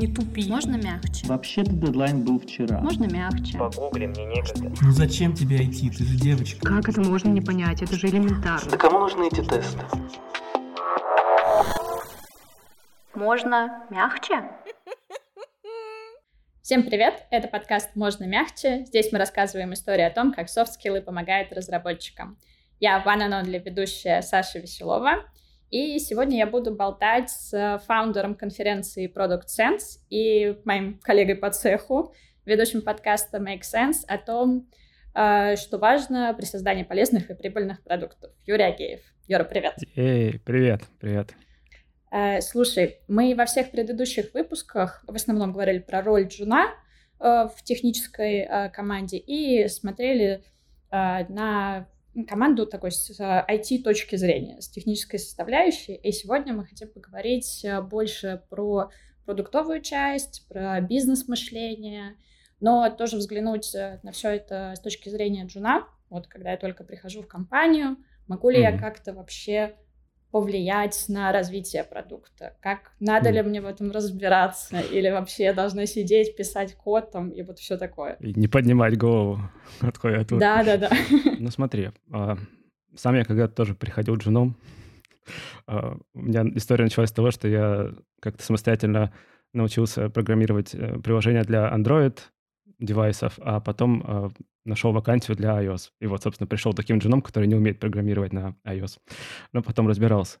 Не тупи. Можно мягче? Вообще-то дедлайн был вчера. Можно мягче? Погугли, мне некогда. Ну зачем тебе идти? Ты же девочка. Как это можно не понять? Это же элементарно. Да кому нужны эти тесты? Можно мягче? Всем привет! Это подкаст «Можно мягче». Здесь мы рассказываем истории о том, как софт-скиллы помогают разработчикам. Я Ванна Нонли, ведущая Саша Веселова. И сегодня я буду болтать с фаундером конференции Product Sense и моим коллегой по цеху, ведущим подкаста Make Sense, о том, э, что важно при создании полезных и прибыльных продуктов. Юрий Агеев. Юра, привет. Эй, привет, привет. Э, слушай, мы во всех предыдущих выпусках в основном говорили про роль джуна э, в технической команде и смотрели на команду такой с IT-точки зрения, с технической составляющей. И сегодня мы хотим поговорить э, больше про продуктовую часть, про бизнес-мышление, но тоже взглянуть э, на все это с точки зрения джуна. Вот когда я только прихожу в компанию, могу ли mm-hmm. я как-то вообще повлиять на развитие продукта? Как надо mm. ли мне в этом разбираться? Или вообще я должна сидеть, писать код там и вот все такое? И не поднимать голову от клавиатуры. Да, да, да. Ну смотри, а, сам я когда-то тоже приходил джуном. А, у меня история началась с того, что я как-то самостоятельно научился программировать э, приложение для Android девайсов, а потом э, нашел вакансию для iOS. И вот, собственно, пришел таким джуном, который не умеет программировать на iOS. Но потом разбирался.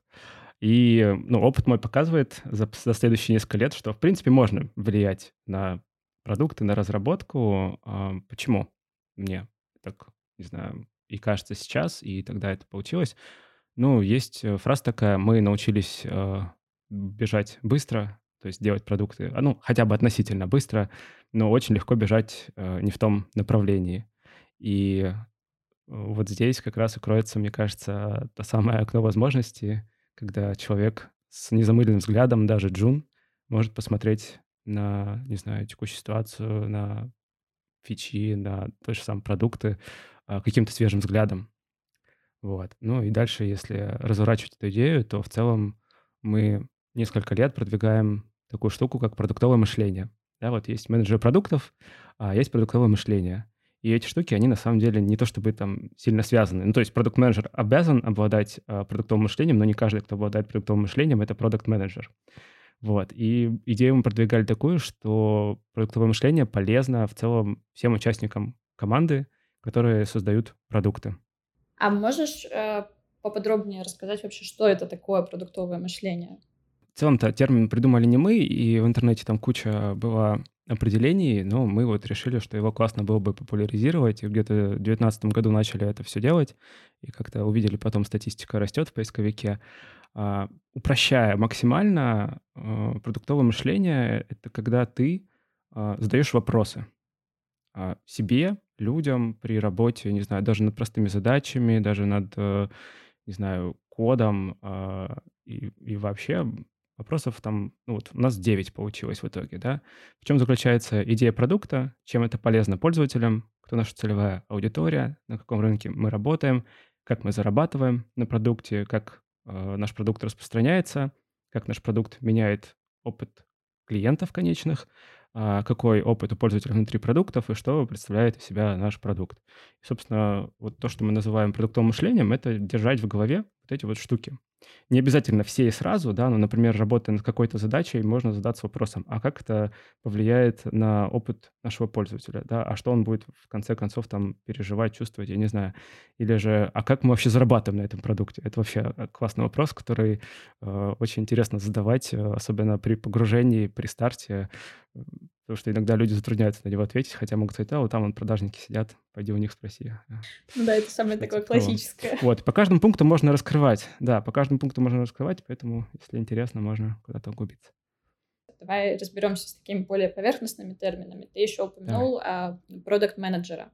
И ну, опыт мой показывает за, за следующие несколько лет, что, в принципе, можно влиять на продукты, на разработку. А, почему мне так, не знаю, и кажется сейчас, и тогда это получилось? Ну, есть э, фраза такая, мы научились э, бежать быстро, то есть делать продукты, а, ну, хотя бы относительно быстро, но очень легко бежать э, не в том направлении. И вот здесь как раз и кроется, мне кажется, то самое окно возможностей, когда человек с незамыленным взглядом, даже джун, может посмотреть на, не знаю, текущую ситуацию, на фичи, на те же самые продукты а, каким-то свежим взглядом. Вот. Ну и дальше, если разворачивать эту идею, то в целом мы несколько лет продвигаем такую штуку, как продуктовое мышление. Да, вот есть менеджеры продуктов, а есть продуктовое мышление. И эти штуки, они на самом деле не то чтобы там сильно связаны. Ну, то есть продукт-менеджер обязан обладать а, продуктовым мышлением, но не каждый, кто обладает продуктовым мышлением, это продукт-менеджер. Вот. И идею мы продвигали такую, что продуктовое мышление полезно в целом всем участникам команды, которые создают продукты. А можешь э, поподробнее рассказать вообще, что это такое продуктовое мышление? В целом-то термин придумали не мы, и в интернете там куча была определений, но мы вот решили, что его классно было бы популяризировать, и где-то в 2019 году начали это все делать, и как-то увидели потом статистика растет в поисковике. А, упрощая максимально, а, продуктовое мышление — это когда ты а, задаешь вопросы а, себе, людям при работе, не знаю, даже над простыми задачами, даже над, э, не знаю, кодом а, и, и вообще Вопросов там, ну вот у нас 9 получилось в итоге, да. В чем заключается идея продукта, чем это полезно пользователям, кто наша целевая аудитория, на каком рынке мы работаем, как мы зарабатываем на продукте, как э, наш продукт распространяется, как наш продукт меняет опыт клиентов конечных, э, какой опыт у пользователя внутри продуктов и что представляет из себя наш продукт. И, собственно, вот то, что мы называем продуктовым мышлением, это держать в голове вот эти вот штуки. Не обязательно все и сразу, да, но, например, работая над какой-то задачей, можно задаться вопросом, а как это повлияет на опыт нашего пользователя, да, а что он будет в конце концов там переживать, чувствовать, я не знаю. Или же, а как мы вообще зарабатываем на этом продукте? Это вообще э, классный вопрос, который э, очень интересно задавать, э, особенно при погружении, при старте. Потому что иногда люди затрудняются на него ответить, хотя могут сказать, а вот там вон продажники сидят, пойди у них спроси. Ну да, это самое Кстати, такое классическое. Вот, по каждому пункту можно раскрывать. Да, по каждому пункту можно раскрывать, поэтому, если интересно, можно куда-то углубиться. Давай разберемся с такими более поверхностными терминами. Ты еще упомянул продукт-менеджера.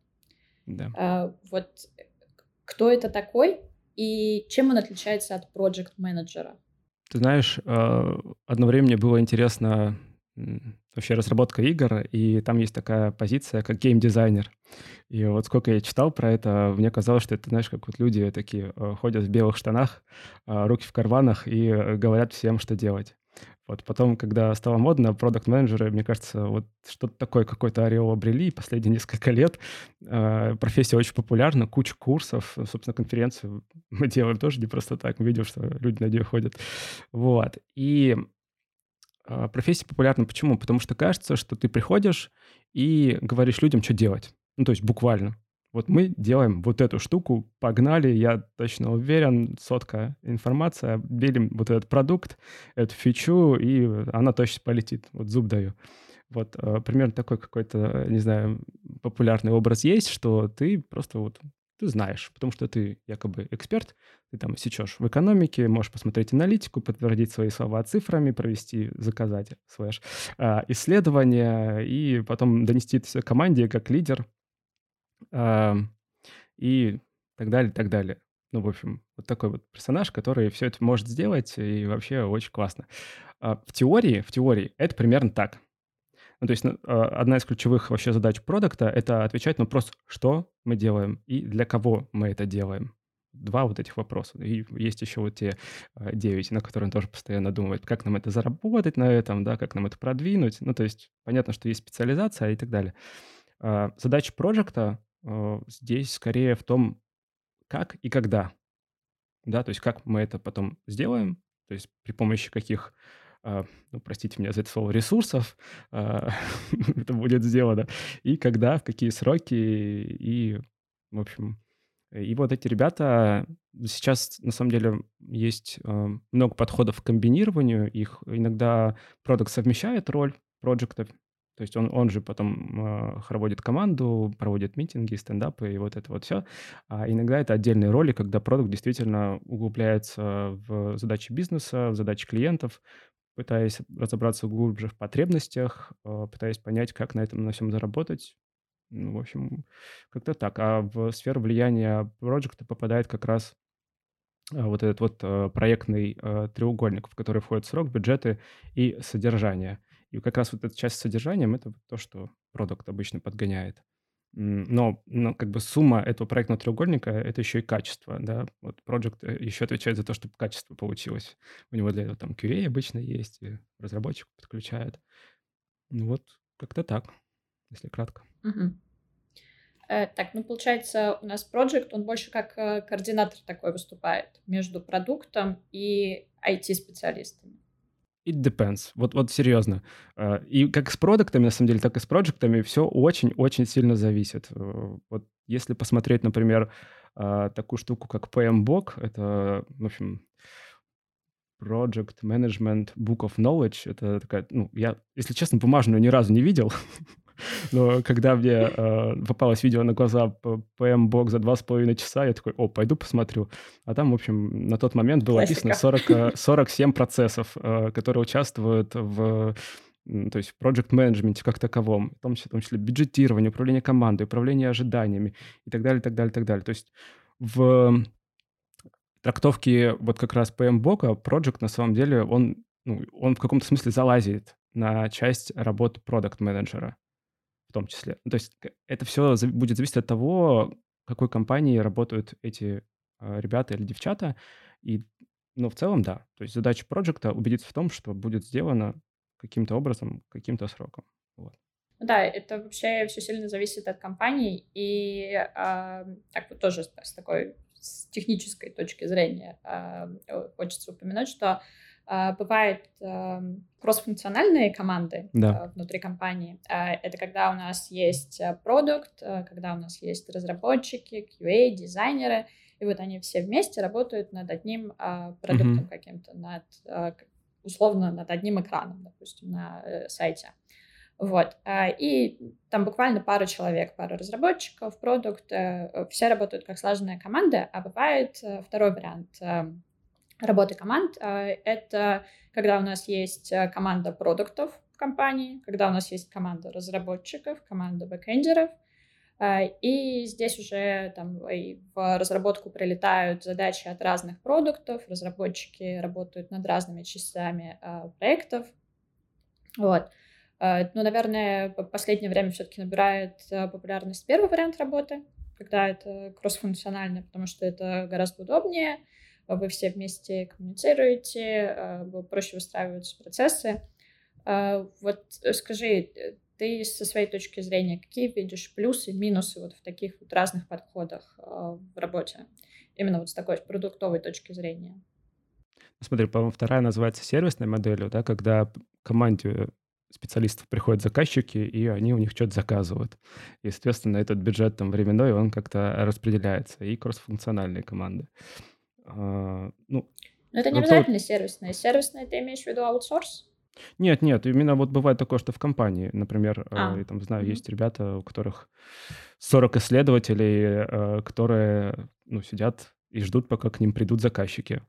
Да. А, вот кто это такой и чем он отличается от проект-менеджера? Ты знаешь, а, одно время мне было интересно вообще разработка игр, и там есть такая позиция, как геймдизайнер. И вот сколько я читал про это, мне казалось, что это, знаешь, как вот люди такие э, ходят в белых штанах, а, руки в карманах и э, говорят всем, что делать. Вот потом, когда стало модно, продукт менеджеры мне кажется, вот что-то такое, какой-то ореол обрели, последние несколько лет э, профессия очень популярна, куча курсов, собственно, конференцию мы делаем тоже не просто так, мы видим, что люди на нее ходят. Вот. И э, профессия популярна почему? Потому что кажется, что ты приходишь и говоришь людям, что делать. Ну, то есть буквально. Вот мы делаем вот эту штуку, погнали, я точно уверен, сотка информация, белим вот этот продукт, эту фичу, и она точно полетит. Вот зуб даю. Вот э, примерно такой какой-то, не знаю, популярный образ есть, что ты просто вот ты знаешь, потому что ты якобы эксперт, ты там сечешь в экономике, можешь посмотреть аналитику, подтвердить свои слова цифрами, провести, заказать слэш, э, исследование и потом донести это все команде как лидер, и так далее, так далее. Ну, в общем, вот такой вот персонаж, который все это может сделать, и вообще очень классно. А, в теории, в теории это примерно так. Ну, то есть ну, а, одна из ключевых вообще задач продукта — это отвечать на вопрос, что мы делаем и для кого мы это делаем. Два вот этих вопроса. И есть еще вот те а, девять, на которые он тоже постоянно думает, как нам это заработать на этом, да, как нам это продвинуть. Ну, то есть понятно, что есть специализация и так далее. Задача проекта здесь скорее в том, как и когда. Да, то есть как мы это потом сделаем, то есть при помощи каких, ну, простите меня за это слово, ресурсов э, это будет сделано, и когда, в какие сроки, и, в общем, и вот эти ребята, сейчас на самом деле есть э, много подходов к комбинированию их. Иногда продукт совмещает роль проекта то есть он, он же потом проводит команду, проводит митинги, стендапы и вот это вот все. А иногда это отдельные роли, когда продукт действительно углубляется в задачи бизнеса, в задачи клиентов, пытаясь разобраться глубже в потребностях, э, пытаясь понять, как на этом на всем заработать. Ну, в общем, как-то так. А в сферу влияния проекта попадает как раз э, вот этот вот э, проектный треугольник, в который входят срок, бюджеты и содержание. И как раз вот эта часть с содержанием– это то, что продукт обычно подгоняет. Но, но как бы сумма этого проектного треугольника– это еще и качество, да. Вот Project э, еще отвечает за то, чтобы качество получилось. У него для этого там QA обычно есть, и разработчик подключает. Ну вот как-то так, если кратко. Угу. Э, так, ну получается, у нас Project, он больше как э, координатор такой выступает между продуктом и IT-специалистами. It depends. Вот, вот серьезно. А, и как с продуктами, на самом деле, так и с проектами все очень-очень сильно зависит. Э, вот если посмотреть, например, а, такую штуку, как PMBOK, это, в общем, Project Management Book of Knowledge. Это такая, ну, я, если честно, бумажную ни разу не видел. Но когда мне э, попалось видео на глаза PM-бок за два с половиной часа, я такой, о, пойду посмотрю. А там, в общем, на тот момент было описано 40, 47 процессов, э, которые участвуют в то есть в project менеджменте как таковом, в том числе, в том числе бюджетирование, управление командой, управление ожиданиями и так далее, так далее, так далее. То есть в трактовке вот как раз PM-бока project на самом деле, он, ну, он в каком-то смысле залазит на часть работы продукт менеджера том числе. Ну, то есть это все будет зависеть от того, какой компании работают эти э, ребята или девчата. И, ну, в целом, да. То есть задача проекта убедиться в том, что будет сделано каким-то образом, каким-то сроком. Вот. Да, это вообще все сильно зависит от компании. И э, так вот тоже с такой с технической точки зрения э, хочется упомянуть, что а, бывают эм, кроссфункциональные команды да. Э, внутри компании. А, это когда у нас есть э, продукт, э, когда у нас есть разработчики, QA, дизайнеры, и вот они все вместе работают над одним а, продуктом mm-hmm. каким-то, над условно над одним экраном, допустим, на сайте. Вот. И там буквально пара человек, пара разработчиков, продукт, все работают как слаженная команда, а бывает второй вариант эм, работы команд. А, это когда у нас есть э, команда продуктов в компании, когда у нас есть команда разработчиков, команда бэкэндеров, а, и здесь уже там в разработку прилетают задачи от разных продуктов, разработчики работают над разными частями а, проектов. Вот. Ну, наверное, в последнее время все-таки набирает э, популярность первый вариант работы, когда это кроссфункционально, потому что это гораздо удобнее, вы все вместе коммуницируете, было проще выстраиваются процессы. Вот скажи, ты со своей точки зрения, какие видишь плюсы, минусы вот в таких вот разных подходах в работе? Именно вот с такой продуктовой точки зрения. Смотри, по-моему, вторая называется сервисной моделью, да, когда команде специалистов приходят заказчики, и они у них что-то заказывают. И, соответственно, этот бюджет там временной, он как-то распределяется. И кроссфункциональные команды. А, ну, Но это не обязательно сервисные. Сервисные ты имеешь в виду аутсорс? Нет, нет, именно вот бывает такое, что в компании, например, а. я там знаю, mm-hmm. есть ребята, у которых 40 исследователей, э, которые, ну, сидят и ждут, пока к ним придут заказчики.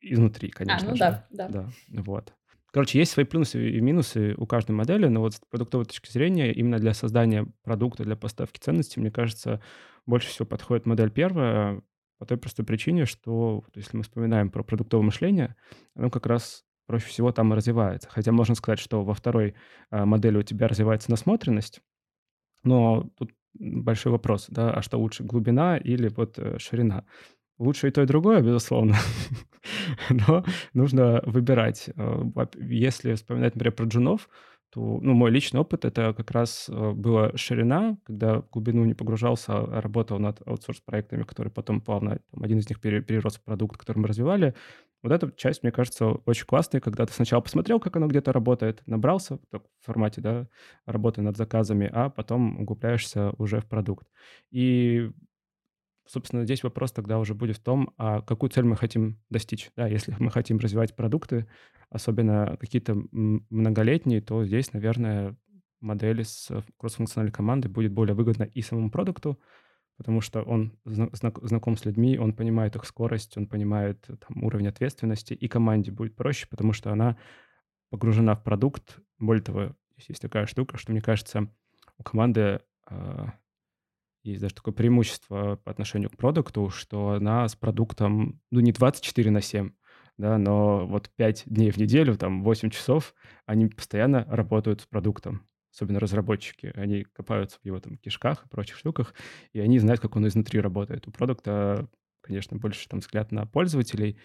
Изнутри, конечно а, ну же. да, да. Да, вот. Короче, есть свои плюсы и минусы у каждой модели, но вот с продуктовой точки зрения, именно для создания продукта, для поставки ценностей, мне кажется, больше всего подходит модель первая по той простой причине, что если мы вспоминаем про продуктовое мышление, оно как раз проще всего там и развивается. Хотя можно сказать, что во второй а, модели у тебя развивается насмотренность, но тут большой вопрос, да, а что лучше, глубина или вот э, ширина? Лучше и то, и другое, безусловно. Но нужно выбирать. Э, если вспоминать, например, про джунов, то, ну, мой личный опыт это как раз э, была ширина, когда в глубину не погружался, а работал над аутсорс-проектами, которые потом плавно, там, один из них перерос в продукт, который мы развивали. Вот эта часть, мне кажется, очень классная, когда ты сначала посмотрел, как оно где-то работает, набрался в формате, да, работы над заказами, а потом углубляешься уже в продукт. И собственно, здесь вопрос тогда уже будет в том, а какую цель мы хотим достичь. Да, если мы хотим развивать продукты, особенно какие-то многолетние, то здесь, наверное, модель с кроссфункциональной командой будет более выгодна и самому продукту, потому что он знаком с людьми, он понимает их скорость, он понимает там, уровень ответственности, и команде будет проще, потому что она погружена в продукт. Более того, здесь есть такая штука, что, мне кажется, у команды а, есть даже такое преимущество по отношению к продукту, что она с продуктом, ну, не 24 на 7, да, но вот 5 дней в неделю, там, 8 часов, они постоянно работают с продуктом, особенно разработчики. Они копаются в его там кишках и прочих штуках, и они знают, как он изнутри работает. У продукта, конечно, больше там взгляд на пользователей.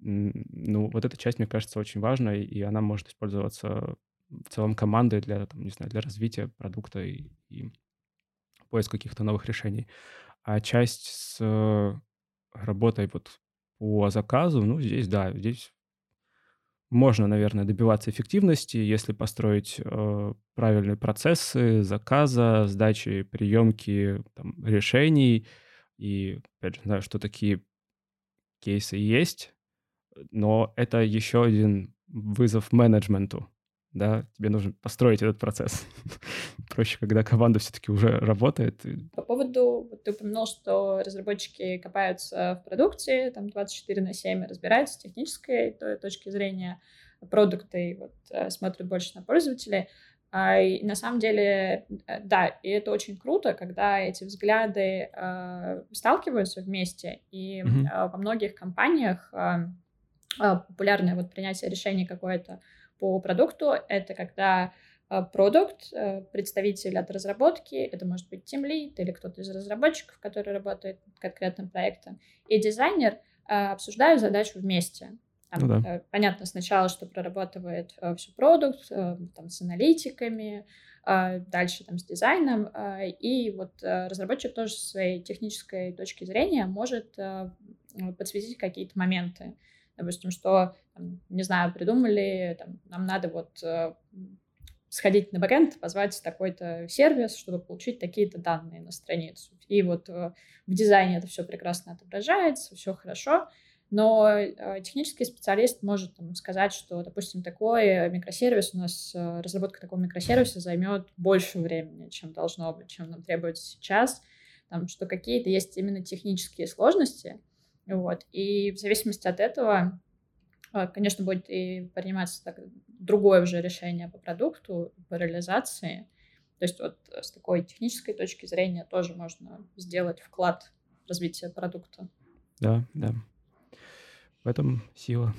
Ну, вот эта часть, мне кажется, очень важной, и она может использоваться в целом командой для, там, не знаю, для развития продукта и, и поиск каких-то новых решений. А часть с работой вот по заказу, ну, здесь, да, здесь можно, наверное, добиваться эффективности, если построить э, правильные процессы заказа, сдачи, приемки там, решений. И, опять же, знаю, что такие кейсы есть, но это еще один вызов менеджменту да, тебе нужно построить этот процесс. Проще, когда команда все-таки уже работает. По поводу, вот ты упомянул, что разработчики копаются в продукте, там 24 на 7 разбираются с технической точки зрения продукта и вот э, смотрят больше на пользователей. А, и на самом деле, э, да, и это очень круто, когда эти взгляды э, сталкиваются вместе. И mm-hmm. э, во многих компаниях э, э, популярное вот принятие решений какое-то по продукту. Это когда а, продукт, э, представитель от разработки, это может быть Team Lead или кто-то из разработчиков, который работает над конкретным проектом, и дизайнер а, обсуждают задачу вместе. Там, ну, да. Э, понятно сначала, что прорабатывает э, всю продукт, там, с аналитиками, дальше там с дизайном, и вот разработчик тоже со своей технической точки зрения может подсветить какие-то моменты допустим, что, там, не знаю, придумали, там, нам надо вот э, сходить на бэкэнд, позвать такой-то сервис, чтобы получить такие-то данные на страницу. И вот э, в дизайне это все прекрасно отображается, все хорошо, но э, технический специалист может там, сказать, что, допустим, такой микросервис у нас, э, разработка такого микросервиса займет больше времени, чем должно быть, чем нам требуется сейчас, там, что какие-то есть именно технические сложности, вот. И в зависимости от этого, а, конечно, будет и приниматься так, другое уже решение по продукту, по реализации. То есть вот с такой технической точки зрения тоже можно сделать вклад в развитие продукта. Да, да. В этом сила.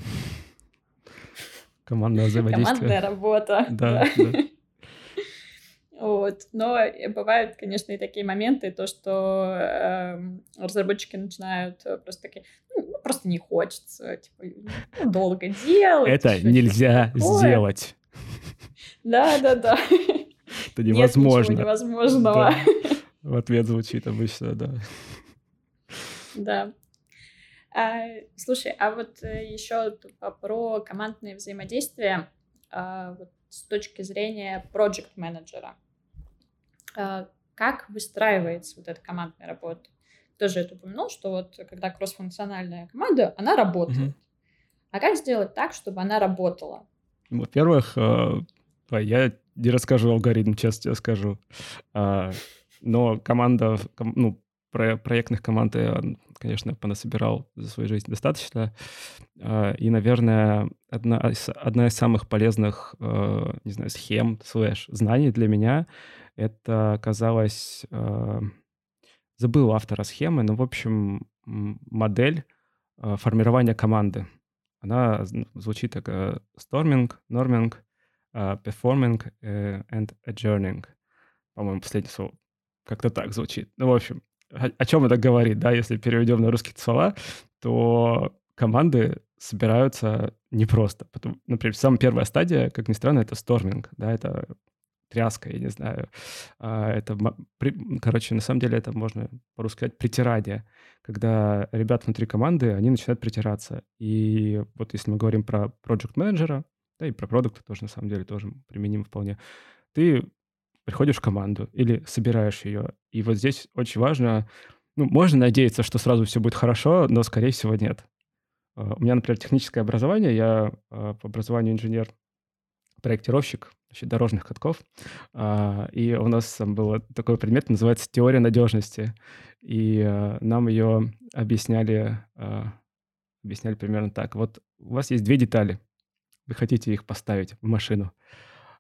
Командное взаимодействие. Командная работа. Да, да. Вот. Но бывают, конечно, и такие моменты, то, что э, разработчики начинают просто такие, ну, просто не хочется, типа, ну, долго делать. Это нельзя такое. сделать. Да-да-да. Это Нет невозможно. ничего невозможного. Да. В ответ звучит обычно, да. Да. А, слушай, а вот еще про командные взаимодействия а, вот с точки зрения проект менеджера Как выстраивается вот эта командная работа? Тоже это упомянул, что вот когда кроссфункциональная команда, она работает. Мгм. А как сделать так, чтобы она работала? Во-первых, э, я не расскажу алгоритм, честно тебе скажу. А, Но команда, ком- ну, про- проектных команд я, конечно, понасобирал за свою жизнь достаточно. А, И, наверное, одна из, одна из самых полезных, э, не знаю, схем, слэш, знаний для меня, это оказалось... э, Забыл автора схемы, но, в общем, модель э, формирования команды. Она з- звучит как э, storming, norming, э, performing э, and adjourning. По-моему, последнее слово как-то так звучит. Ну, в общем, о, о чем это говорит, да, если переведем на русские слова, то команды собираются непросто. Потом, например, самая первая стадия, как ни странно, это сторминг, да, это тряска, я не знаю. А, Это, короче, на самом деле это можно по-русски сказать притирание, когда ребят внутри команды, они начинают притираться. И вот если мы говорим про проект менеджера да и про продукты тоже на самом деле тоже применимо вполне, ты приходишь в команду или собираешь ее. И вот здесь очень важно, ну, можно надеяться, что сразу все будет хорошо, но, скорее всего, нет. А, У меня, например, техническое образование, я а, по образованию инженер, проектировщик значит, дорожных катков. А, И у нас там был такой предмет, называется теория надежности. И а, нам ее объясняли, а, объясняли примерно так. Вот у вас есть две детали. Вы хотите их поставить в машину.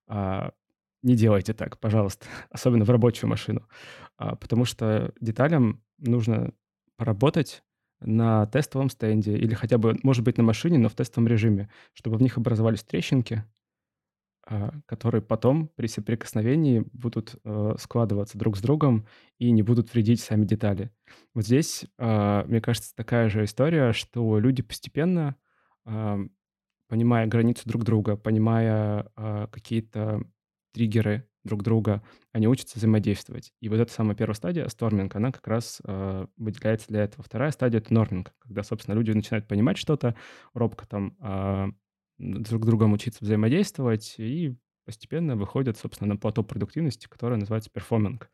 Не делайте так, пожалуйста, особенно в рабочую машину. Потому что деталям нужно поработать на тестовом стенде или хотя бы, может быть, на машине, но в тестовом режиме, чтобы в них образовались трещинки, которые потом при соприкосновении будут э, складываться друг с другом и не будут вредить сами детали. Вот здесь, а, мне кажется, такая же история, что люди постепенно, а, понимая границу друг друга, понимая а, какие-то триггеры друг друга, они учатся взаимодействовать. И вот эта самая первая стадия, сторминг, она как раз э, выделяется для этого. Вторая стадия — это норминг, когда, собственно, люди начинают понимать что-то, робко там а, друг с другом учиться взаимодействовать, и постепенно выходят, собственно, на плато продуктивности, которое называется перформинг.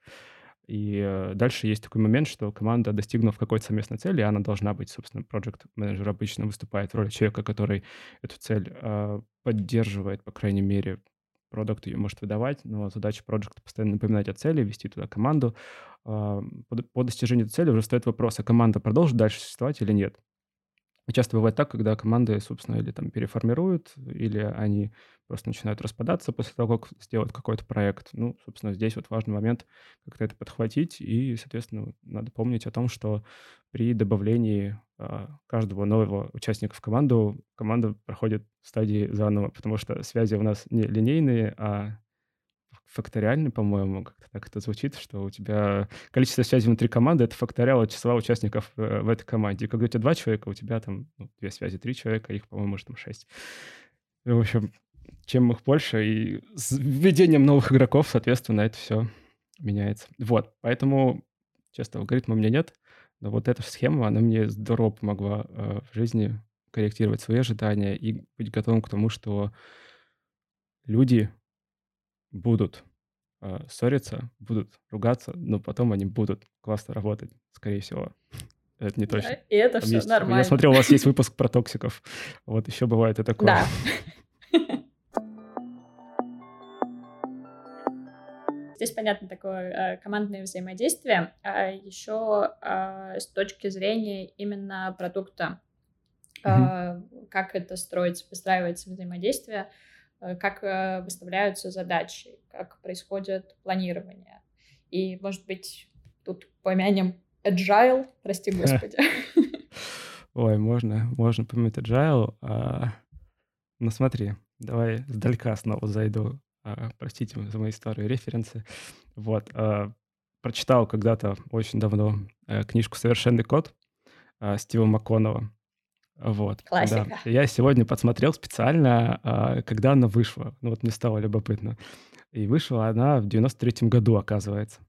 И э, дальше есть такой момент, что команда, достигнув какой-то совместной цели, она должна быть, собственно, проект менеджер обычно выступает в роли человека, который эту цель э, поддерживает, по крайней мере, продукт ее может выдавать, но задача проекта постоянно напоминать о цели, вести туда команду. А, По, по достижению цели уже стоит вопрос, а команда продолжит дальше существовать или нет. И часто бывает так, когда команды, собственно, или там переформируют, или они просто начинают распадаться после того, как сделают какой-то проект. Ну, собственно, здесь вот важный момент как-то это подхватить, и, соответственно, надо помнить о том, что при добавлении а, каждого нового участника в команду, команда проходит стадии заново, потому что связи у нас не линейные, а факториальный, по-моему, как-то так это звучит, что у тебя количество связей внутри команды — это факториал от числа участников э, в этой команде. И когда у тебя два человека, у тебя там ну, две связи, три человека, их, по-моему, может, там шесть. В общем, чем их больше, и с введением новых игроков, соответственно, это все меняется. Вот, поэтому, честно, алгоритма у меня нет, но вот эта схема, она мне здорово помогла э, в жизни корректировать свои ожидания и быть готовым к тому, что люди будут э, ссориться, будут ругаться, но потом они будут классно работать, скорее всего. Это не точно. Да, и это Там все есть- нормально. Я смотрел, у вас есть выпуск про токсиков. Вот еще бывает и такое. Да. Здесь понятно такое э, командное взаимодействие, а еще э, с точки зрения именно продукта, э, как это строится, выстраивается взаимодействие, как э, выставляются задачи, как происходит планирование. И, может быть, тут помянем agile, прости господи. Ой, можно, можно помнить agile. а, Ну смотри, давай сдалька снова зайду. А, Простите за мои старые референсы. Вот. а, Прочитал когда-то очень давно э, книжку «Совершенный код» Стива МакКоннелла. Вот. Классика. Да. Я сегодня подсмотрел специально, а, когда она вышла. Ну вот мне стало любопытно. И вышла она в 93 году, оказывается.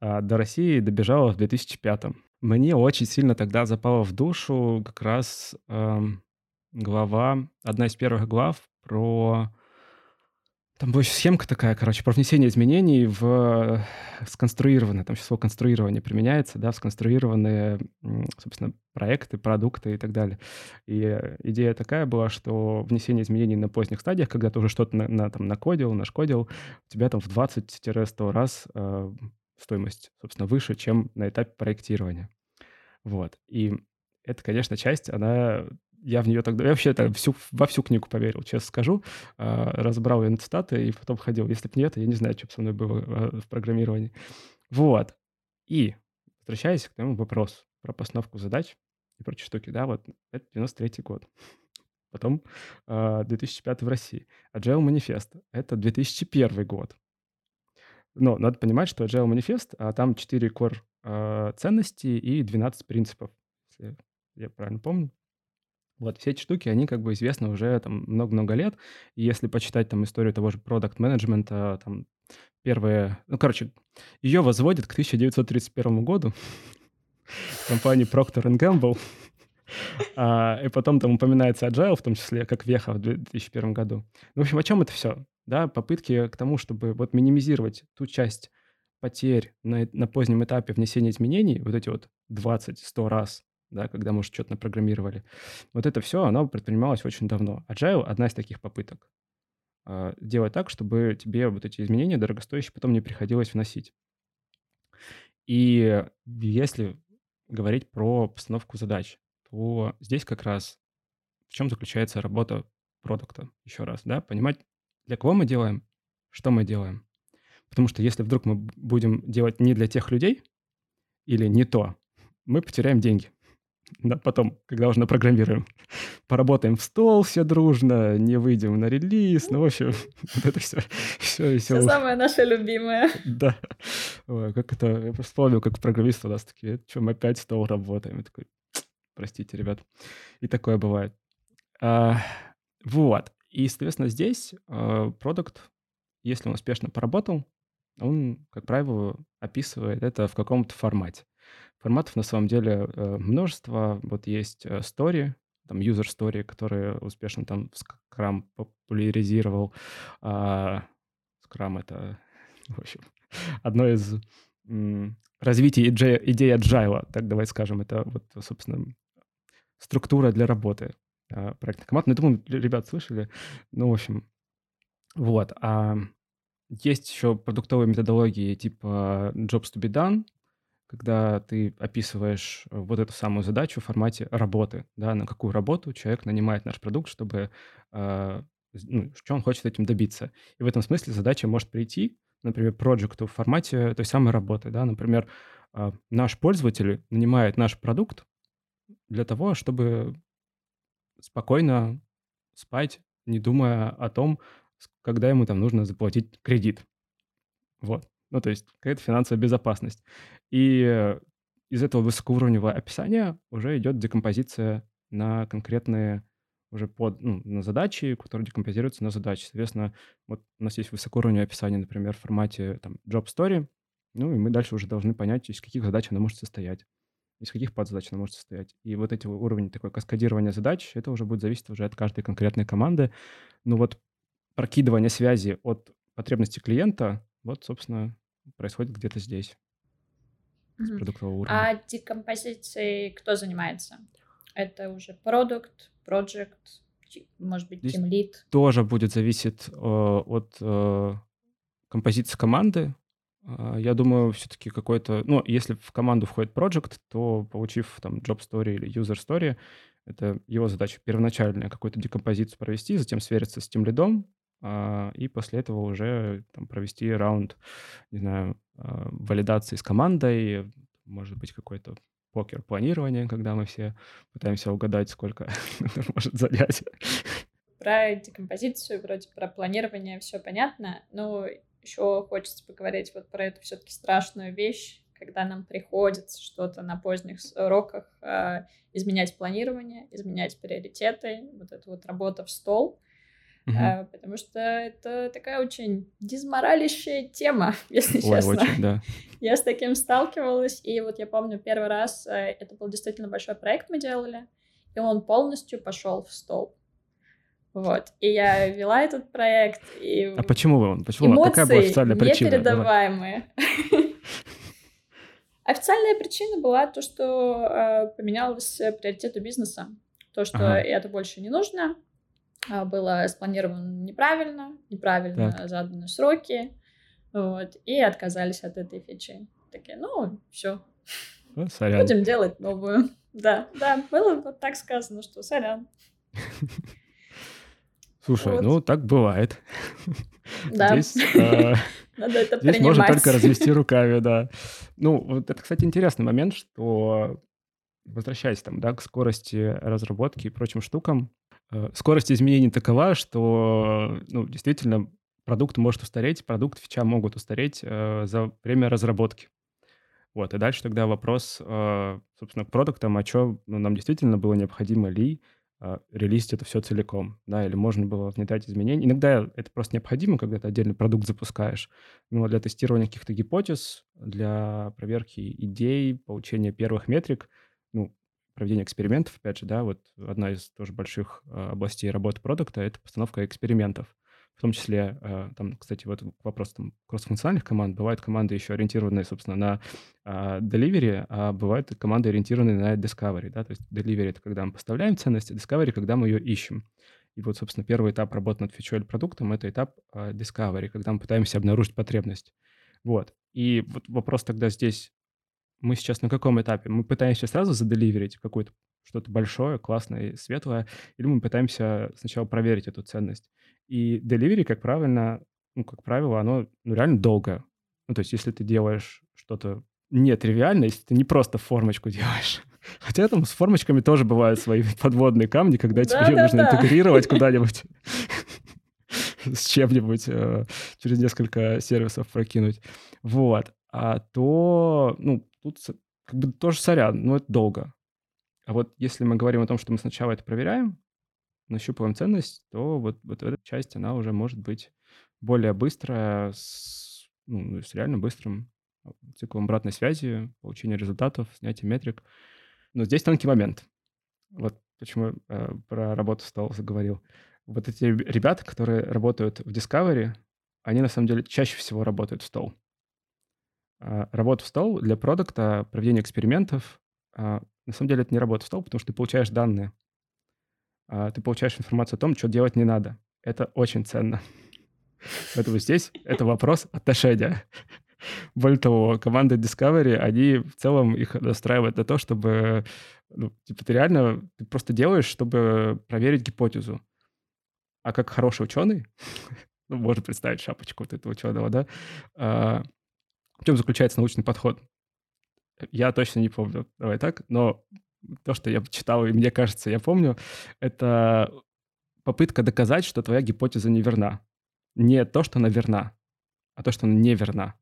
А до России добежала в 2005. Мне очень сильно тогда запала в душу как раз эм, глава, одна из первых глав про там была еще схемка такая, короче, про внесение изменений в сконструированные, там сейчас слово конструирование применяется, да, в сконструированные, собственно, проекты, продукты и так далее. И идея такая была, что внесение изменений на поздних стадиях, когда ты уже что-то на, на, там накодил, нашкодил, у тебя там в 20-100 раз э, стоимость, собственно, выше, чем на этапе проектирования. Вот. И это, конечно, часть, она я в нее тогда... Я вообще это всю, во всю книгу поверил, честно скажу. А, разобрал ее на цитаты и потом ходил. Если бы нет, я не знаю, что бы со мной было а, в программировании. Вот. И возвращаясь к тому вопросу про постановку задач и прочие штуки, да, вот это 93 год. Потом 2005 а, в России. Agile Manifest — это 2001 год. Но надо понимать, что Agile Manifest, а там 4 core ценности и 12 принципов, если я правильно помню. Вот все эти штуки, они как бы известны уже там много-много лет. И если почитать там историю того же продукт менеджмента там первые... Ну, короче, ее возводят к 1931 году компании Procter Gamble. А, и потом там упоминается Agile, в том числе, как веха в 2001 году. Ну, в общем, о чем это все? Да, попытки к тому, чтобы вот минимизировать ту часть потерь на, на позднем этапе внесения изменений, вот эти вот 20-100 раз, да, когда мы что-то напрограммировали. Вот это все, оно предпринималось очень давно. Agile — одна из таких попыток. А, делать так, чтобы тебе вот эти изменения дорогостоящие потом не приходилось вносить. И если говорить про постановку задач, то здесь как раз в чем заключается работа продукта, еще раз, да, понимать, для кого мы делаем, что мы делаем. Потому что если вдруг мы будем делать не для тех людей или не то, мы потеряем деньги. Да, потом, когда уже напрограммируем. Поработаем в стол все дружно, не выйдем на релиз, ну, в общем, вот это все. Все, все, все самое наше любимое. Да. Ой, как это, я просто вспомнил, как программист у нас такие, что мы опять стол работаем. Я такой, простите, ребят. И такое бывает. А, вот. И, соответственно, здесь а, продукт, если он успешно поработал, он, как правило, описывает это в каком-то формате. Форматов на самом деле э, множество. Вот есть э, story, там user story, которые успешно там Scrum популяризировал. А, Scrum — это, в общем, одно из развитий идеи agile, так давай скажем. Это вот, собственно, структура для работы а, проектной команды. Ну, я думаю, ребят слышали. Ну, в общем, вот. А есть еще продуктовые методологии типа jobs to be done, когда ты описываешь э, вот эту самую задачу в формате работы, да, на какую работу человек нанимает наш продукт, чтобы, э, ну, что он хочет этим добиться. И в этом смысле задача может прийти, например, проекту в формате той самой работы, да, например, э, наш пользователь нанимает наш продукт для того, чтобы спокойно спать, не думая о том, когда ему там нужно заплатить кредит. Вот. Ну, то есть какая-то финансовая безопасность. И из этого высокоуровневого описания уже идет декомпозиция на конкретные уже под, ну, на задачи, которые декомпозируются на задачи. Соответственно, вот у нас есть высокоуровневое описание, например, в формате там job story, ну, и мы дальше уже должны понять, из каких задач она может состоять, из каких подзадач она может состоять. И вот эти уровни такой каскадирования задач, это уже будет зависеть уже от каждой конкретной команды. Ну вот прокидывание связи от потребностей клиента, вот, собственно, происходит где-то здесь с продуктового уровня. А декомпозицией кто занимается? Это уже продукт, проект, может быть, Team Lead? Тоже будет зависеть э, от э, композиции команды. Э, я думаю, все-таки какой-то... Ну, если в команду входит project, то, получив там job story или user story, это его задача первоначальная какую-то декомпозицию провести, затем свериться с тем лидом, и после этого уже там, провести раунд, не знаю, а, валидации с командой, может быть, какой-то покер планирования, когда мы все пытаемся угадать, сколько может занять. Про декомпозицию, вроде про планирование все понятно, но еще хочется поговорить вот про эту все-таки страшную вещь, когда нам приходится что-то на поздних уроках э, изменять планирование, изменять приоритеты, вот эта вот работа в стол, угу. э, потому что это такая очень дизморалящая тема, если Ой, честно. Очень, да. Я с таким сталкивалась, и вот я помню первый раз, э, это был действительно большой проект мы делали, и он полностью пошел в стол. Вот. И я вела этот проект. И... А почему он? Почему? Эмоции Какая была официальная причина? непередаваемые. Официальная причина была то, что э, поменялось приоритет у бизнеса. То, что ага. это больше не нужно, было спланировано неправильно, неправильно так. заданы сроки, вот, и отказались от этой фичи. Такие, ну, все. Ну, сорян. Будем делать новую. Да, да, было вот так сказано, что сорян. Слушай, вот. ну так бывает. Да. Здесь, э, Надо это здесь можно только развести руками, да. Ну, вот это, кстати, интересный момент, что возвращаясь там, да, к скорости разработки и прочим штукам, скорость изменений такова, что, ну, действительно, продукт может устареть, продукт, фича могут устареть э, за время разработки. Вот, и дальше тогда вопрос, э, собственно, к продуктам, а что ну, нам действительно было необходимо ли а, релизить это все целиком, да, или можно было внедрять изменения. Иногда это просто необходимо, когда ты отдельный продукт запускаешь, но для тестирования каких-то гипотез, для проверки идей, получения первых метрик, проведения экспериментов, опять же, да, вот одна из тоже больших а, областей работы продукта — это постановка экспериментов в том числе, э, там, кстати, вот к вопросу там, кроссфункциональных команд, бывают команды еще ориентированные, собственно, на а, delivery, а бывают команды ориентированные на discovery, да, то есть delivery — это когда мы поставляем ценность, а discovery — когда мы ее ищем. И вот, собственно, первый этап работы над фичой или продуктом — это этап а, discovery, когда мы пытаемся обнаружить потребность. Вот. И вот вопрос тогда здесь, мы сейчас на каком этапе? Мы пытаемся сразу заделиверить какую-то что-то большое, классное, светлое, или мы пытаемся сначала проверить эту ценность. И delivery, как правильно, ну, как правило, оно ну, реально долго. Ну, то есть, если ты делаешь что-то нетривиальное, если ты не просто формочку делаешь. Хотя там с формочками тоже бывают свои подводные камни, когда тебе да, нужно да. интегрировать куда-нибудь с чем-нибудь э, через несколько сервисов прокинуть. Вот. А то, ну, тут как бы тоже сорян, но это долго. А вот если мы говорим о том, что мы сначала это проверяем, нащупываем ценность, то вот, вот эта часть, она уже может быть более быстрая, с, ну, с реально быстрым циклом обратной связи, получения результатов, снятия метрик. Но здесь тонкий момент. Вот почему э, про работу стол заговорил. Вот эти ребята, которые работают в Discovery, они на самом деле чаще всего работают в стол. А, работа в стол для продукта, проведение экспериментов, а, на самом деле это не работа в стол, потому что ты получаешь данные. А, ты получаешь информацию о том, что делать не надо. Это очень ценно. Поэтому здесь это вопрос отношения. Более того, команды Discovery, они в целом их настраивают на то, чтобы... Ну, типа, ты реально ты просто делаешь, чтобы проверить гипотезу. А как хороший ученый, ну, можно представить шапочку вот этого ученого, да, в чем заключается научный подход? Я точно не помню, давай так, но то, что я читал, и мне кажется, я помню, это попытка доказать, что твоя гипотеза неверна. Не то, что она верна, а то, что она неверна.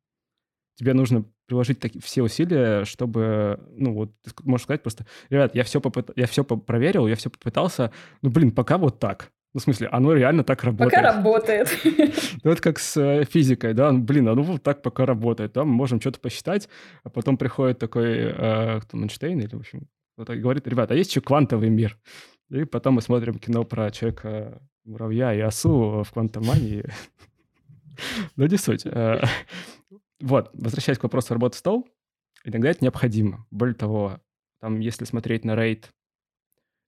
Тебе нужно приложить таки, все усилия, чтобы, ну вот, ты можешь сказать просто, ребят, я все, попыт... я все проверил, я все попытался, ну, блин, пока вот так. Ну, в смысле, оно реально так работает. Пока работает. Ну, это как с э, физикой, да, ну, блин, оно вот так пока работает, да, мы можем что-то посчитать, а потом приходит такой, э, кто, Эйнштейн или, в общем, кто-то говорит, ребята, а есть еще квантовый мир? И потом мы смотрим кино про человека муравья и осу в квантомании. Но не суть. Э, вот, возвращаясь к вопросу работы стол, иногда это необходимо. Более того, там, если смотреть на рейд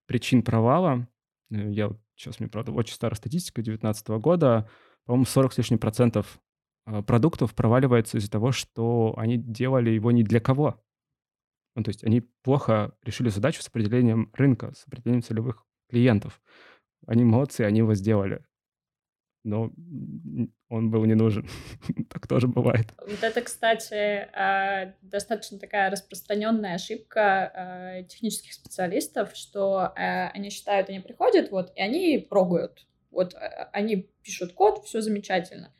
причин провала, э, я сейчас мне, правда, очень старая статистика 2019 года, по-моему, 40 с лишним процентов а, продуктов проваливается из-за того, что они делали его не для кого. Ну, то есть они плохо решили задачу с определением рынка, с определением целевых клиентов. Они молодцы, они его сделали. Но он был не нужен. так тоже бывает. Вот это, кстати, а, достаточно такая распространенная ошибка а, технических специалистов, что а, они считают, они приходят, вот, и они прогают. Вот они пишут код, все замечательно.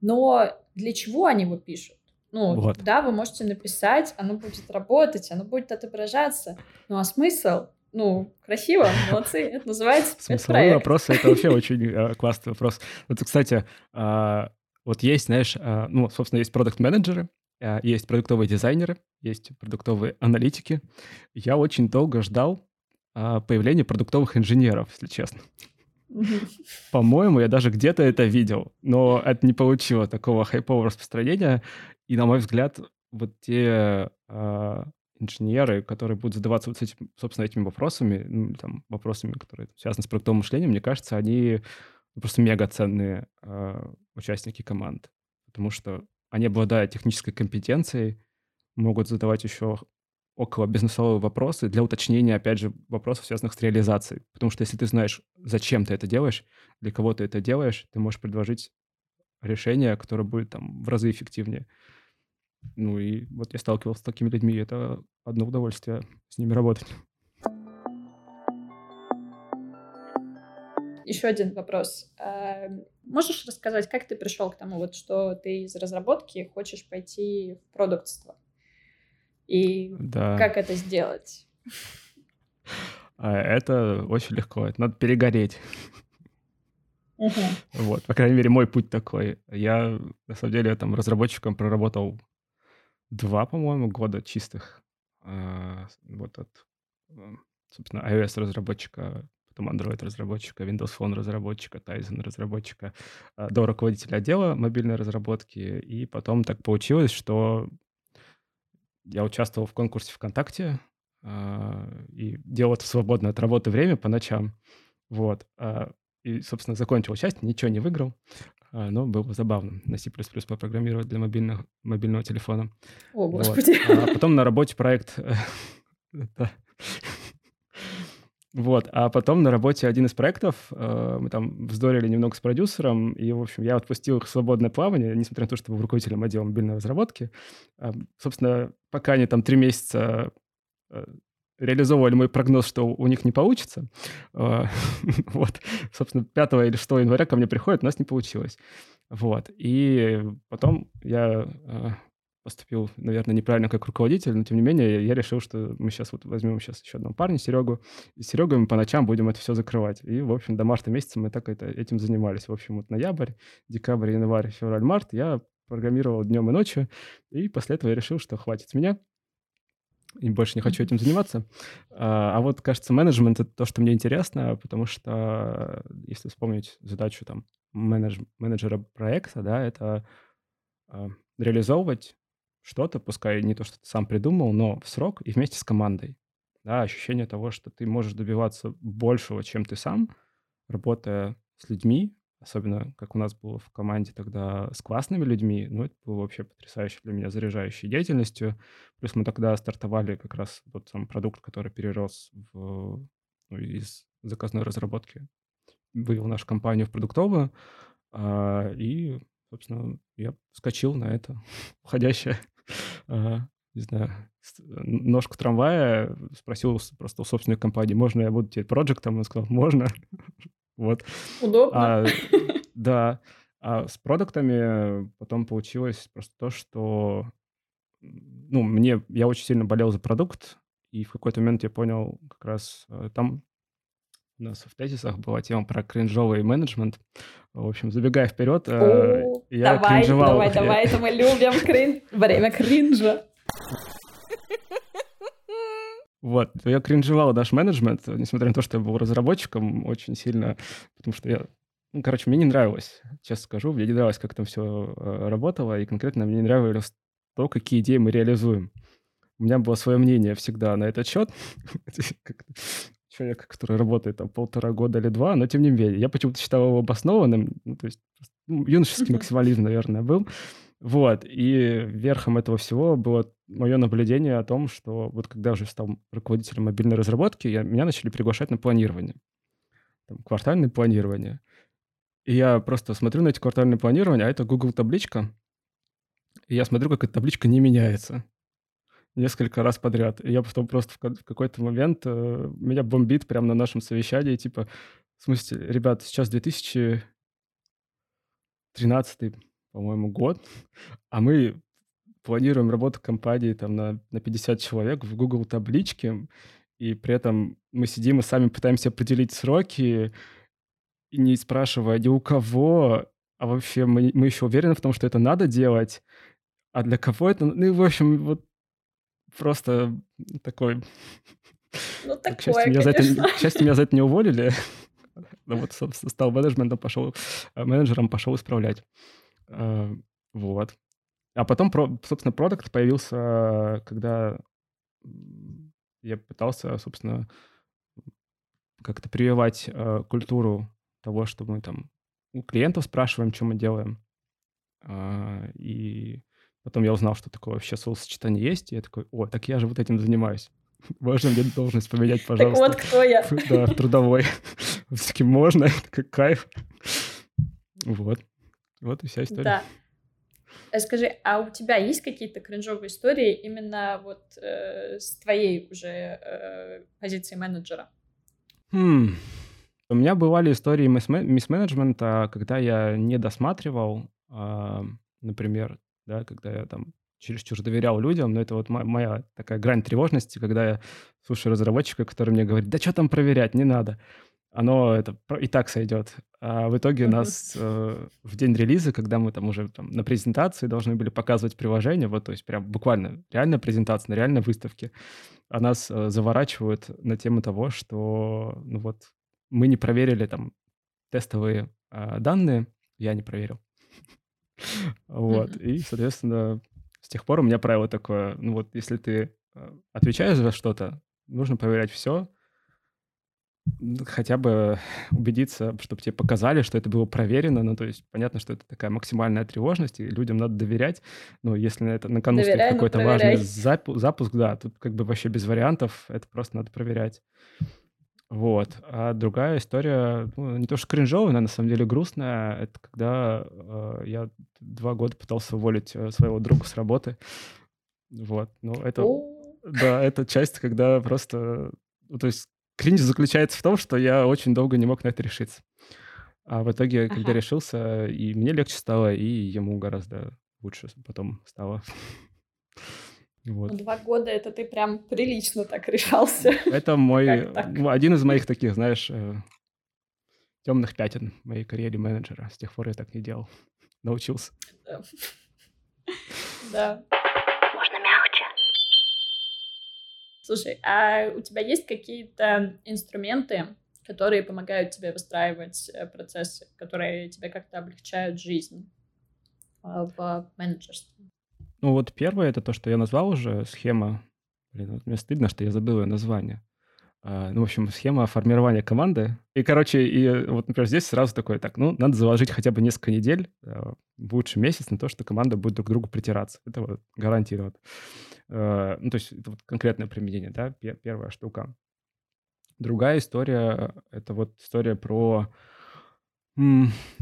Но для чего они его пишут? Ну, Вот. да, вы можете написать, оно будет работать, оно будет отображаться. Ну, а смысл? Ну, красиво, молодцы, это называется Смысловые вопросы — это вообще очень э, классный вопрос. Вот, кстати, а, вот есть, знаешь, а, ну, собственно, есть продукт-менеджеры, а, есть продуктовые дизайнеры, есть продуктовые аналитики. Я очень долго ждал появления продуктовых инженеров, если честно. По-моему, я даже где-то это видел, но это не получило такого хайпового распространения. И, на мой взгляд, вот те инженеры, которые будут задаваться вот этим, собственно, этими вопросами, ну, там, вопросами, которые связаны с продуктовым мышлением, мне кажется, они просто мега ценные а, участники команд, потому что они, обладая технической компетенцией, могут задавать еще около бизнесовые вопросы для уточнения, опять же, вопросов, связанных с реализацией. Потому что если ты знаешь, зачем ты это делаешь, для кого ты это делаешь, ты можешь предложить решение, которое будет там в разы эффективнее. Ну и вот я сталкивался с такими людьми, и это одно удовольствие с ними работать. Еще один вопрос. А, Можешь рассказать, как ты пришел к тому, вот, что ты из разработки хочешь пойти в продуктство? И Да. как это сделать? А Это очень легко. Это надо перегореть. Мгм. Вот, по крайней мере, мой путь такой. Я, на самом деле, там разработчиком проработал два, по-моему, года чистых. А, Вот от, собственно, iOS-разработчика, потом Android-разработчика, Windows Phone разработчика, Tizen разработчика, а, до руководителя отдела мобильной разработки. И потом так получилось, что я участвовал в конкурсе ВКонтакте а, и делал это в свободное от работы время по ночам. Вот. И, собственно, закончил часть, ничего не выиграл, а, но было забавно на C++ попрограммировать для мобильных, мобильного телефона. О, Вот. господи. А потом на работе проект... Да. Вот, а потом на работе один из проектов, э, мы там вздорили немного с продюсером, и, в общем, я отпустил их в свободное плавание, несмотря на то, что был руководителем отдела мобильной разработки. А, Собственно, пока они там три месяца э, реализовывали мой прогноз, что у них не получится, э, вот, собственно, 5 или 6 января ко мне приходит, у нас не получилось. Вот, и потом я э, поступил, наверное, неправильно как руководитель, но тем не менее я решил, что мы сейчас вот возьмем сейчас еще одного парня, Серегу, и с Серегой мы по ночам будем это все закрывать. И, в общем, до марта месяца мы так это, этим занимались. В общем, вот ноябрь, декабрь, январь, февраль, март я программировал днем и ночью, и после этого я решил, что хватит меня, и больше не хочу этим заниматься. А, а вот, кажется, менеджмент — это то, что мне интересно, потому что, если вспомнить задачу там менедж- менеджера проекта, да, это а, реализовывать что-то, пускай не то, что ты сам придумал, но в срок и вместе с командой. Да, ощущение того, что ты можешь добиваться большего, чем ты сам, работая с людьми, особенно как у нас было в команде тогда с классными людьми, ну, это было вообще потрясающе для меня, заряжающей деятельностью. Плюс мы тогда стартовали как раз тот самый продукт, который перерос в, ну, из заказной разработки, вывел нашу компанию в продуктовую, а, и, собственно, я вскочил на это входящее, а, не знаю, ножку трамвая, спросил просто у собственной компании, можно я буду теперь проектом? Он сказал, можно. Вот. Удобно. А, да. А с продуктами потом получилось просто то, что ну, мне, я очень сильно болел за продукт, и в какой-то момент я понял, как раз э, там у нас в тезисах была тема про кринжовый менеджмент. В общем, забегая вперед, э, О, я давай, кринжевал. давай, давай, это мы любим. Крин... Время кринжа. Вот, я кринжевал наш менеджмент, несмотря на то, что я был разработчиком очень сильно, потому что я, ну, короче, мне не нравилось, честно скажу, мне не нравилось, как там все работало, и конкретно мне не нравилось то, какие идеи мы реализуем. У меня было свое мнение всегда на этот счет. Человек, который работает там полтора года или два, но тем не менее, я почему-то считал его обоснованным, ну, то есть ну, юношеский максимализм, наверное, был. Вот, и верхом этого всего было мое наблюдение о том, что вот когда уже стал руководителем мобильной разработки, я, меня начали приглашать на планирование, там, квартальное планирование. И я просто смотрю на эти квартальные планирования, а это Google табличка, и я смотрю, как эта табличка не меняется несколько раз подряд. И я потом просто в, ка- в какой-то момент э, меня бомбит прямо на нашем совещании, типа, в смысле, ребят, сейчас 2013, по-моему, год, а мы планируем работу компании там на, на 50 человек в Google табличке, и при этом мы сидим и сами пытаемся определить сроки, и не спрашивая ни у кого, а вообще мы, мы еще уверены в том, что это надо делать, а для кого это... Ну, и, в общем, вот просто такой... Ну, такое, к, счастью, меня за это, к счастью, меня за это не уволили. Ну вот, собственно, стал менеджментом, пошел, э, менеджером пошел исправлять. Э, вот. А потом, собственно, продукт появился, когда я пытался, собственно, как-то прививать э, культуру того, что мы там у клиентов спрашиваем, что мы делаем. Э, и потом я узнал, что такое вообще словосочетание есть, и я такой, о, так я же вот этим занимаюсь. Можно мне должность поменять, пожалуйста. Так вот кто я. Да, трудовой. Все-таки можно, как кайф. Вот. Вот и вся история. Да. Э, скажи, а у тебя есть какие-то кринжовые истории именно вот э, с твоей уже э, позиции менеджера? Хм. У меня бывали истории мисс-менеджмента, когда я не досматривал, э, например, да, когда я там чересчур доверял людям, но это вот моя такая грань тревожности, когда я слушаю разработчика, который мне говорит, да что там проверять, не надо оно это и так сойдет. А в итоге mm-hmm. нас э, в день релиза, когда мы там уже там, на презентации должны были показывать приложение, вот, то есть прям буквально реальная презентация на реальной выставке, а нас э, заворачивают на тему того, что, ну вот, мы не проверили там тестовые э, данные, я не проверил. Вот, и, соответственно, с тех пор у меня правило такое, ну вот, если ты э, отвечаешь за что-то, нужно проверять все, хотя бы убедиться, чтобы тебе показали, что это было проверено. Ну, то есть понятно, что это такая максимальная тревожность, и людям надо доверять. Но если на, это, на кону стоит какой-то важный запуск, запуск, да, тут как бы вообще без вариантов, это просто надо проверять. Вот. А другая история, ну, не то что кринжовая, но на самом деле грустная, это когда э, я два года пытался уволить э, своего друга с работы. Вот. Ну, это... Да, это часть, когда просто... Ну, то есть кринж заключается в том, что я очень долго не мог на это решиться. А в итоге, ага. когда решился, и мне легче стало, и ему гораздо лучше потом стало. Вот. Два года это ты прям прилично так решался. Это мой ну, один из моих таких, знаешь, э, темных пятен в моей карьере менеджера. С тех пор я так не делал. Научился. Да. Слушай, а у тебя есть какие-то инструменты, которые помогают тебе выстраивать э, процессы, которые тебе как-то облегчают жизнь а, в менеджерстве? Ну вот первое, это то, что я назвал уже, схема. Блин, вот мне стыдно, что я забыл ее название. А, ну, в общем, схема формирования команды. И, короче, и вот, например, здесь сразу такое, так, ну, надо заложить хотя бы несколько недель, в лучший месяц на то, что команда будет друг к другу притираться. Это вот гарантированно. Ну, то есть это вот конкретное применение, да, первая штука. Другая история — это вот история про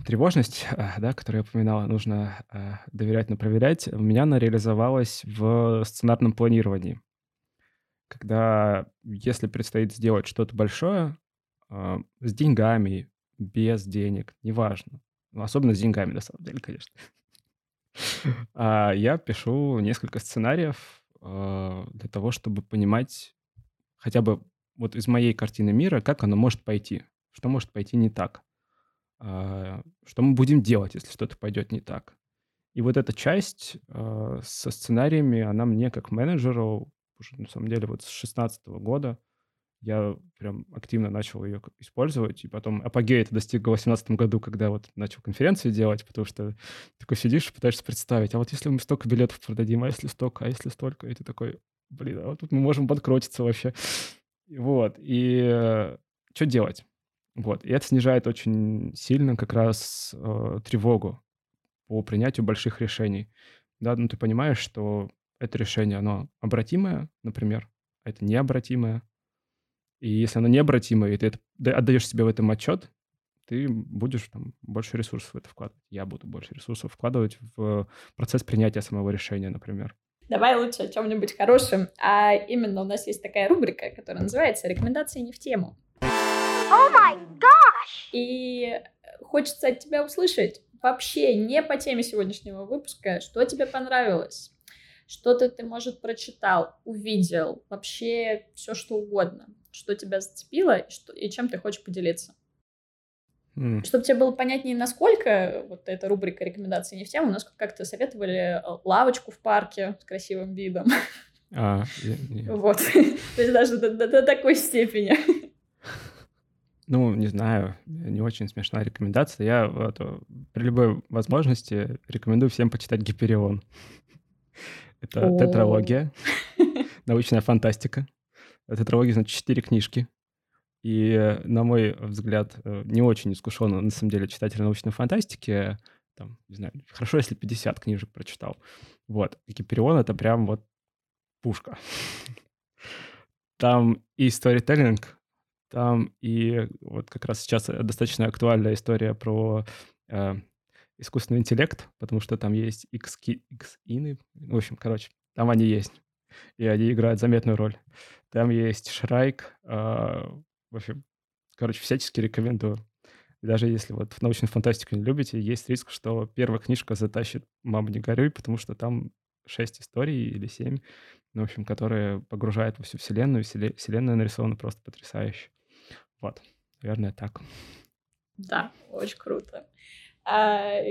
тревожность, э, да, которую я упоминала, нужно доверять, но проверять. У меня она реализовалась в сценарном планировании. Когда, если предстоит сделать что-то большое, с деньгами, без денег, неважно. Ну, особенно с деньгами, на самом деле, конечно. А я пишу несколько сценариев, а, для того, чтобы понимать хотя бы вот из моей картины мира, как оно может пойти, что может пойти не так, а, что мы будем делать, если что-то пойдет не так. И вот эта часть а, со сценариями, она мне как менеджеру, уже на самом деле вот с 2016 года, я прям активно начал ее использовать, и потом апогея это достиг в 2018 году, когда вот начал конференции делать, потому что такой сидишь, пытаешься представить, а вот если мы столько билетов продадим, а если столько, а если столько, и ты такой, блин, а вот тут мы можем подкрутиться вообще. Вот, и что делать? Вот, и это снижает очень сильно как раз э, тревогу по принятию больших решений. Да, ну ты понимаешь, что это решение, оно обратимое, например, а это необратимое, и если оно необратимое, и ты это, отдаешь себе в этом отчет, ты будешь там больше ресурсов в это вкладывать. Я буду больше ресурсов вкладывать в процесс принятия самого решения, например. Давай лучше о чем-нибудь хорошем. А именно у нас есть такая рубрика, которая называется «Рекомендации не в тему». Oh my gosh! И хочется от тебя услышать вообще не по теме сегодняшнего выпуска, что тебе понравилось, что-то ты, может, прочитал, увидел, вообще все что угодно, что тебя зацепило и, что, и чем ты хочешь поделиться. Mm. Чтобы тебе было понятнее, насколько вот эта рубрика рекомендаций не в тему, у нас как-то советовали э, лавочку в парке с красивым видом. А, Вот. То есть даже до такой степени. Ну, не знаю, не очень смешная рекомендация. Я вот, при любой возможности рекомендую всем почитать Гиперион. Это О. тетралогия, научная фантастика. Тетралогия, значит, четыре книжки. И, на мой взгляд, э, не очень искушенно, на самом деле, читатель научной фантастики, там, не знаю, хорошо, если 50 книжек прочитал. Вот. Гиперион — это прям вот пушка. Там и сторителлинг, там и вот как раз сейчас достаточно актуальная история про э, искусственный интеллект, потому что там есть X, X ины, в общем, короче, там они есть, и они играют заметную роль. Там есть Шрайк, э, в общем, короче, всячески рекомендую. даже если вот в научную фантастику не любите, есть риск, что первая книжка затащит «Мама, не горюй», потому что там шесть историй или семь, ну, в общем, которые погружают во всю вселенную. Вселенная нарисована просто потрясающе. Вот, наверное, так. Да, очень круто. А,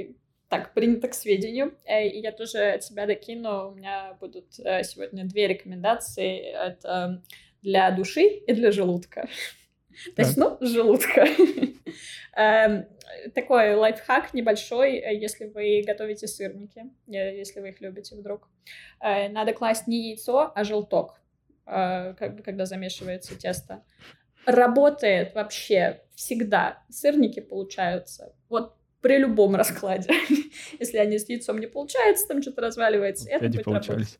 так, принято к сведению. Э, и я тоже от себя докину. У меня будут э, сегодня две рекомендации. Это для души и для желудка. То есть, ну, желудка. Эм, такой лайфхак небольшой, э, если вы готовите сырники, если вы их любите вдруг. Надо класть не яйцо, а желток, когда замешивается тесто работает вообще всегда. Сырники получаются вот при любом раскладе. Если они с яйцом не получается, там что-то разваливается, это будет работать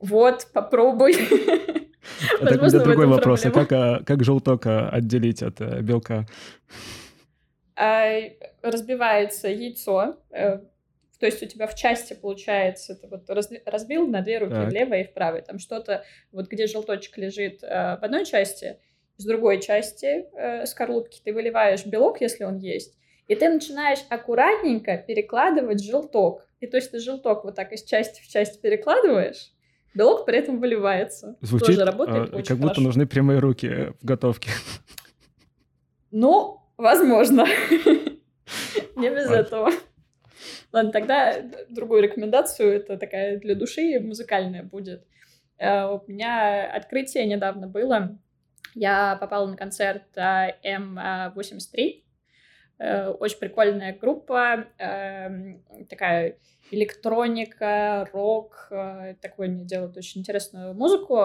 Вот, попробуй. Это Возможно, другой вопрос. А как, а, как желток а, отделить от а, белка? А, разбивается яйцо, э, то есть у тебя в части получается, ты вот разбил на две руки, так. левой и в правой. Там что-то, вот где желточек лежит э, в одной части, с другой части э, скорлупки ты выливаешь белок, если он есть, и ты начинаешь аккуратненько перекладывать желток. И то есть ты желток вот так из части в часть перекладываешь, белок при этом выливается. Звучит, Тоже работает а, очень как будто хорошо. нужны прямые руки в готовке. Ну, возможно. Не без этого. Ладно, тогда другую рекомендацию, это такая для души музыкальная будет. Э, у меня открытие недавно было я попала на концерт э, М83. Э, очень прикольная группа, эм, такая электроника, рок, э, такой они делают очень интересную музыку,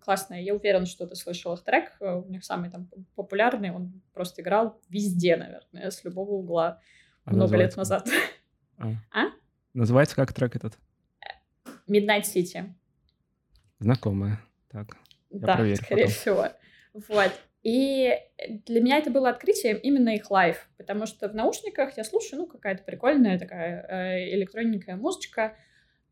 классная. Я уверена, что ты слышал их трек, у них самый там популярный, он просто играл везде, наверное, с любого угла а много лет назад. А. а? Называется как трек этот? Midnight City. Знакомая. Так. Я да, проверю скорее потом. всего. Вот. И для меня это было открытием именно их лайв, потому что в наушниках я слушаю, ну, какая-то прикольная такая э, электронненькая музычка,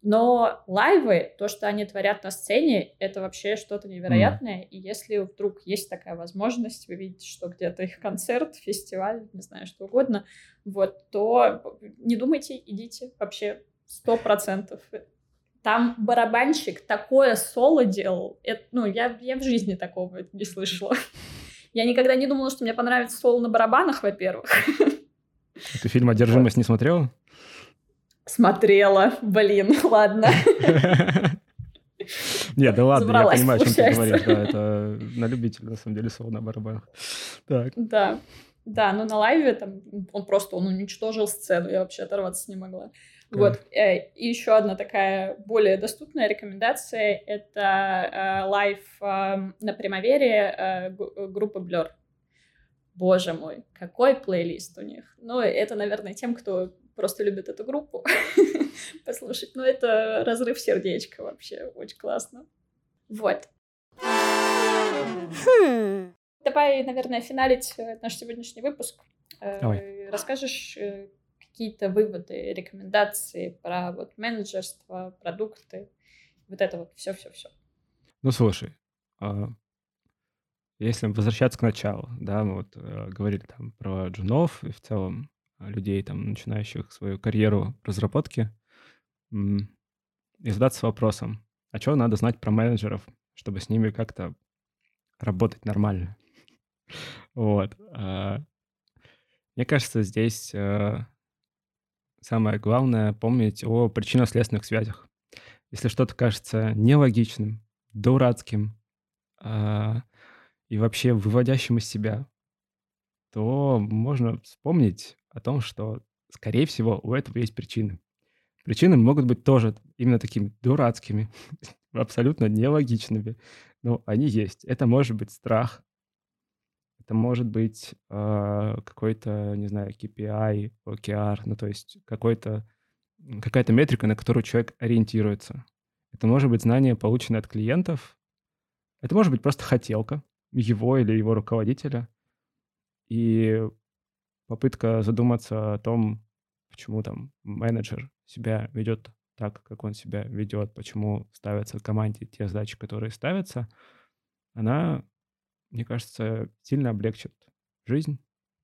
но лайвы, то, что они творят на сцене, это вообще что-то невероятное. Mm. И если вдруг есть такая возможность, вы видите, что где-то их концерт, фестиваль, не знаю, что угодно, вот, то не думайте, идите вообще сто процентов. Там барабанщик такое соло делал. Это, ну, я, я в жизни такого не слышала. Я никогда не думала, что мне понравится соло на барабанах, во-первых. Ты фильм «Одержимость» не смотрела? Смотрела. Блин, ладно. Нет, да ладно, я понимаю, о чем ты говоришь. Да, это на любителя, на самом деле, соло на барабанах. Так. Да. Да, но на лайве там он просто он уничтожил сцену, я вообще оторваться не могла. Вот. Э, и еще одна такая более доступная рекомендация — это э, лайв эм, на Примавере э, группы Blur. Боже мой, какой плейлист у них. Ну, это, наверное, тем, кто просто любит эту группу послушать. Но это разрыв сердечка вообще, очень классно. Вот. Хм. Давай, наверное, финалить наш сегодняшний выпуск. Давай. Расскажешь, какие-то выводы, рекомендации про вот менеджерство, продукты, вот это вот все-все-все. Ну, слушай, а, если возвращаться к началу, да, мы вот э, говорили там про джунов и в целом людей, там, начинающих свою карьеру разработки, и задаться вопросом, а что надо знать про менеджеров, чтобы с ними как-то работать нормально. Вот. А, мне кажется, здесь э, самое главное помнить о причинно-следственных связях. Если что-то кажется нелогичным, дурацким а, и вообще выводящим из себя, то можно вспомнить о том, что, скорее всего, у этого есть причины. Причины могут быть тоже именно такими дурацкими, абсолютно нелогичными, но они есть. Это может быть страх, это может быть э, какой-то, не знаю, KPI, OKR, ну то есть какой-то, какая-то метрика, на которую человек ориентируется. Это может быть знание, полученное от клиентов. Это может быть просто хотелка его или его руководителя. И попытка задуматься о том, почему там менеджер себя ведет так, как он себя ведет, почему ставятся команде те задачи, которые ставятся, она, мне кажется, сильно облегчит жизнь,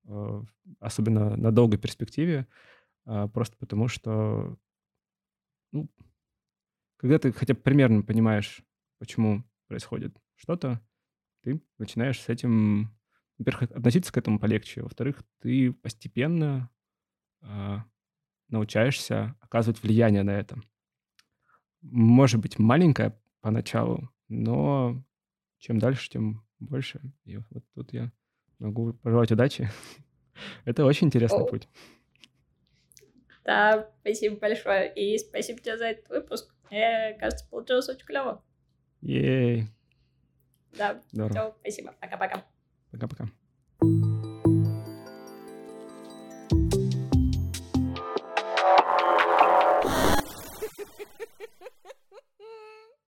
э, особенно на долгой перспективе, а, просто потому что, ну, когда ты хотя бы примерно понимаешь, почему происходит что-то, ты начинаешь с этим, во-первых, относиться к этому полегче, во-вторых, ты постепенно а, научаешься оказывать влияние на это. Может быть, маленькое поначалу, но чем дальше, тем больше. И вот тут я могу пожелать удачи. Это очень интересный О. путь. Да, спасибо большое. И спасибо тебе за этот выпуск. Мне кажется, получилось очень клево. Ей. Да, Здорово. все, спасибо. Пока-пока. Пока-пока.